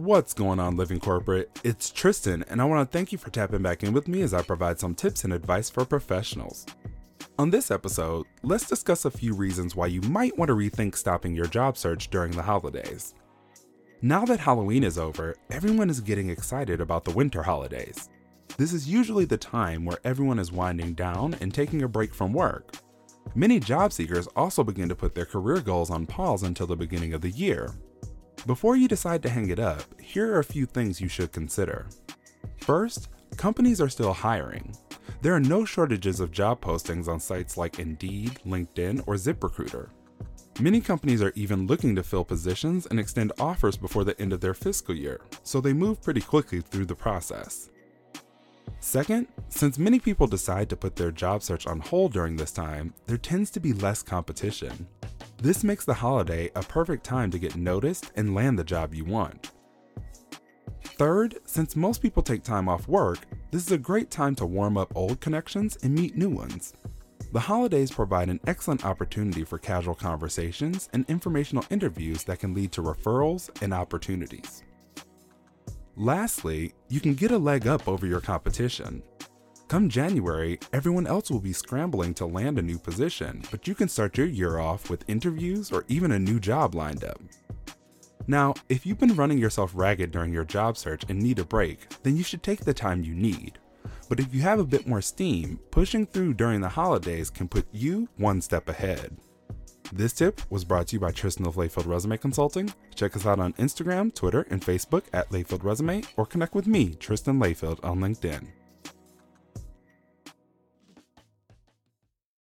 What's going on, Living Corporate? It's Tristan, and I want to thank you for tapping back in with me as I provide some tips and advice for professionals. On this episode, let's discuss a few reasons why you might want to rethink stopping your job search during the holidays. Now that Halloween is over, everyone is getting excited about the winter holidays. This is usually the time where everyone is winding down and taking a break from work. Many job seekers also begin to put their career goals on pause until the beginning of the year, before you decide to hang it up, here are a few things you should consider. First, companies are still hiring. There are no shortages of job postings on sites like Indeed, LinkedIn, or ZipRecruiter. Many companies are even looking to fill positions and extend offers before the end of their fiscal year, so they move pretty quickly through the process. Second, since many people decide to put their job search on hold during this time, there tends to be less competition. This makes the holiday a perfect time to get noticed and land the job you want. Third, since most people take time off work, this is a great time to warm up old connections and meet new ones. The holidays provide an excellent opportunity for casual conversations and informational interviews that can lead to referrals and opportunities. Lastly, you can get a leg up over your competition. Come January, everyone else will be scrambling to land a new position, but you can start your year off with interviews or even a new job lined up. Now, if you've been running yourself ragged during your job search and need a break, then you should take the time you need. But if you have a bit more steam, pushing through during the holidays can put you one step ahead. This tip was brought to you by Tristan of Layfield Resume Consulting. Check us out on Instagram, Twitter, and Facebook at Layfield Resume, or connect with me, Tristan Layfield, on LinkedIn.